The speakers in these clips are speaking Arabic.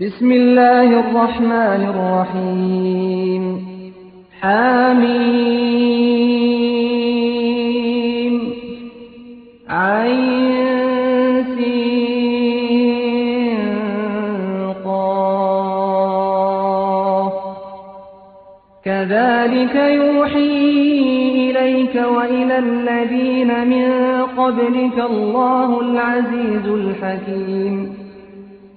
بسم الله الرحمن الرحيم. حميم. عين سين. قاف. كذلك يوحي إليك وإلى الذين من قبلك الله العزيز الحكيم.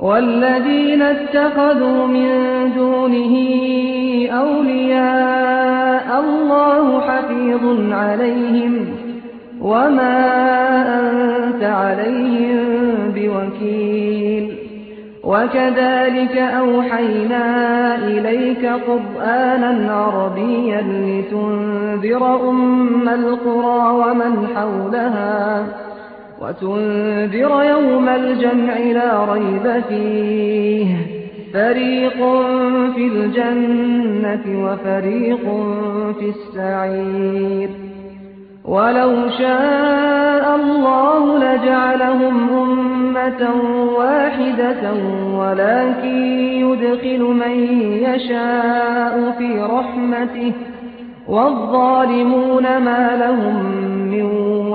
والذين اتخذوا من دونه أولياء الله حفيظ عليهم وما أنت عليهم بوكيل وكذلك أوحينا إليك قرآنا عربيا لتنذر أم القرى ومن حولها وتنذر يوم الجمع لا ريب فيه. فريق في الجنة وفريق في السعير. ولو شاء الله لجعلهم أمة واحدة ولكن يدخل من يشاء في رحمته. والظالمون ما لهم من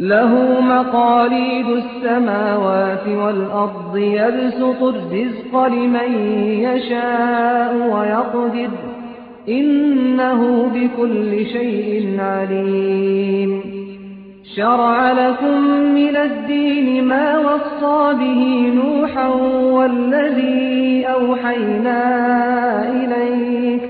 له مقاليد السماوات والأرض يبسط الرزق لمن يشاء ويقدر. إنه بكل شيء عليم. شرع لكم من الدين ما وصى به نوحا والذي أوحينا إليك.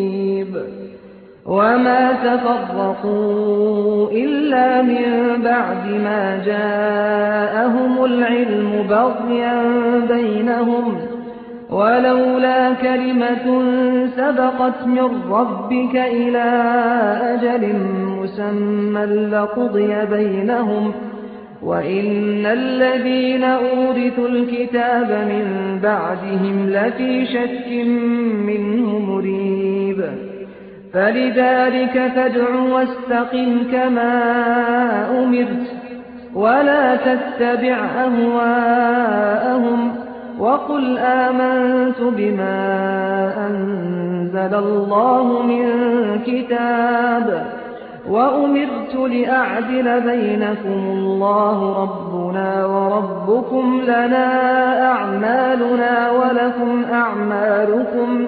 وما تفرقوا إلا من بعد ما جاءهم العلم بغيا بينهم ولولا كلمة سبقت من ربك إلى أجل مسمى لقضي بينهم وإن الذين أورثوا الكتاب من بعدهم لفي شك منه مريب فلذلك فادع واستقم كما أمرت ولا تتبع أهواءهم وقل آمنت بما أنزل الله من كتاب وأمرت لأعدل بينكم الله ربنا وربكم لنا أعمالنا ولكم أعمالكم.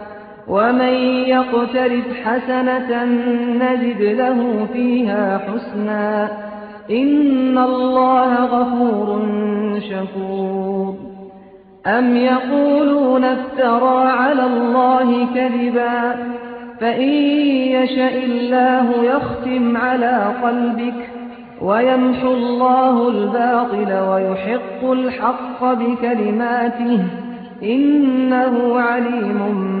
ومن يقترف حسنة نجد له فيها حسنا إن الله غفور شكور. أم يقولون افترى على الله كذبا فإن يشأ الله يختم على قلبك ويمحو الله الباطل ويحق الحق بكلماته إنه عليم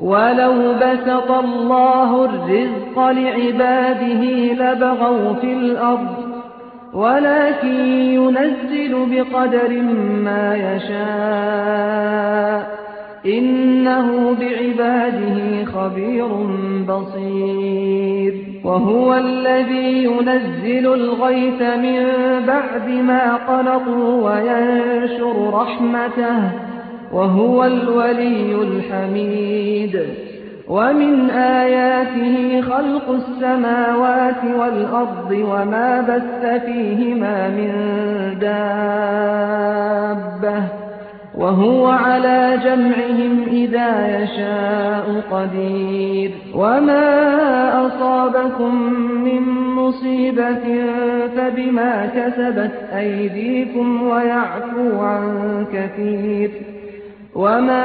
ولو بسط الله الرزق لعباده لبغوا في الأرض ولكن ينزل بقدر ما يشاء إنه بعباده خبير بصير وهو الذي ينزل الغيث من بعد ما قنطوا وينشر رحمته وهو الولي الحميد. ومن آياته خلق السماوات والأرض وما بث فيهما من دابة. وهو على جمعهم إذا يشاء قدير. وما أصابكم من مصيبة فبما كسبت أيديكم ويعفو عن كثير. وما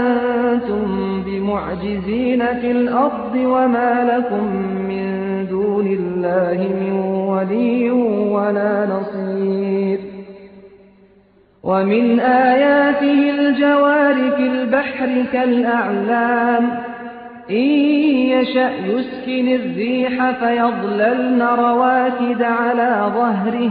أنتم بمعجزين في الأرض وما لكم من دون الله من ولي ولا نصير ومن آياته الجوار في البحر كالأعلام إن يشأ يسكن الريح فيضللن رواكد على ظهره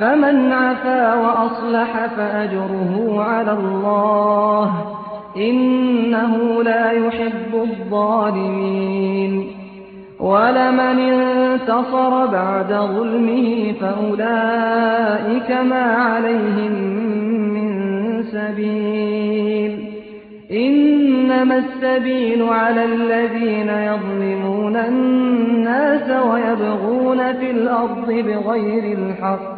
فمن عفا وأصلح فأجره على الله إنه لا يحب الظالمين. ولمن انتصر بعد ظلمه فأولئك ما عليهم من سبيل. إنما السبيل على الذين يظلمون الناس ويبغون في الأرض بغير الحق.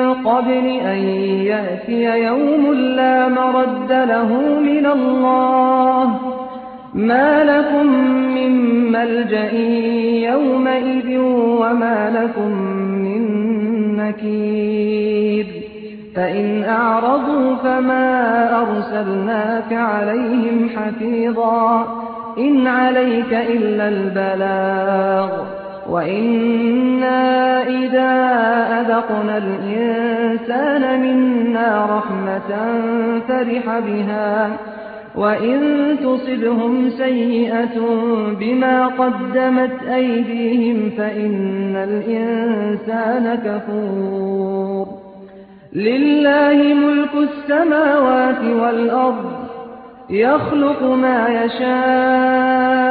قبل أن يأتي يوم لا مرد له من الله. ما لكم من ملجأ يومئذ وما لكم من نكير. فإن أعرضوا فما أرسلناك عليهم حفيظا. إن عليك إلا البلاغ. وإنا إذا أذقنا الإنسان منا رحمة فرح بها وإن تصبهم سيئة بما قدمت أيديهم فإن الإنسان كفور لله ملك السماوات والأرض يخلق ما يشاء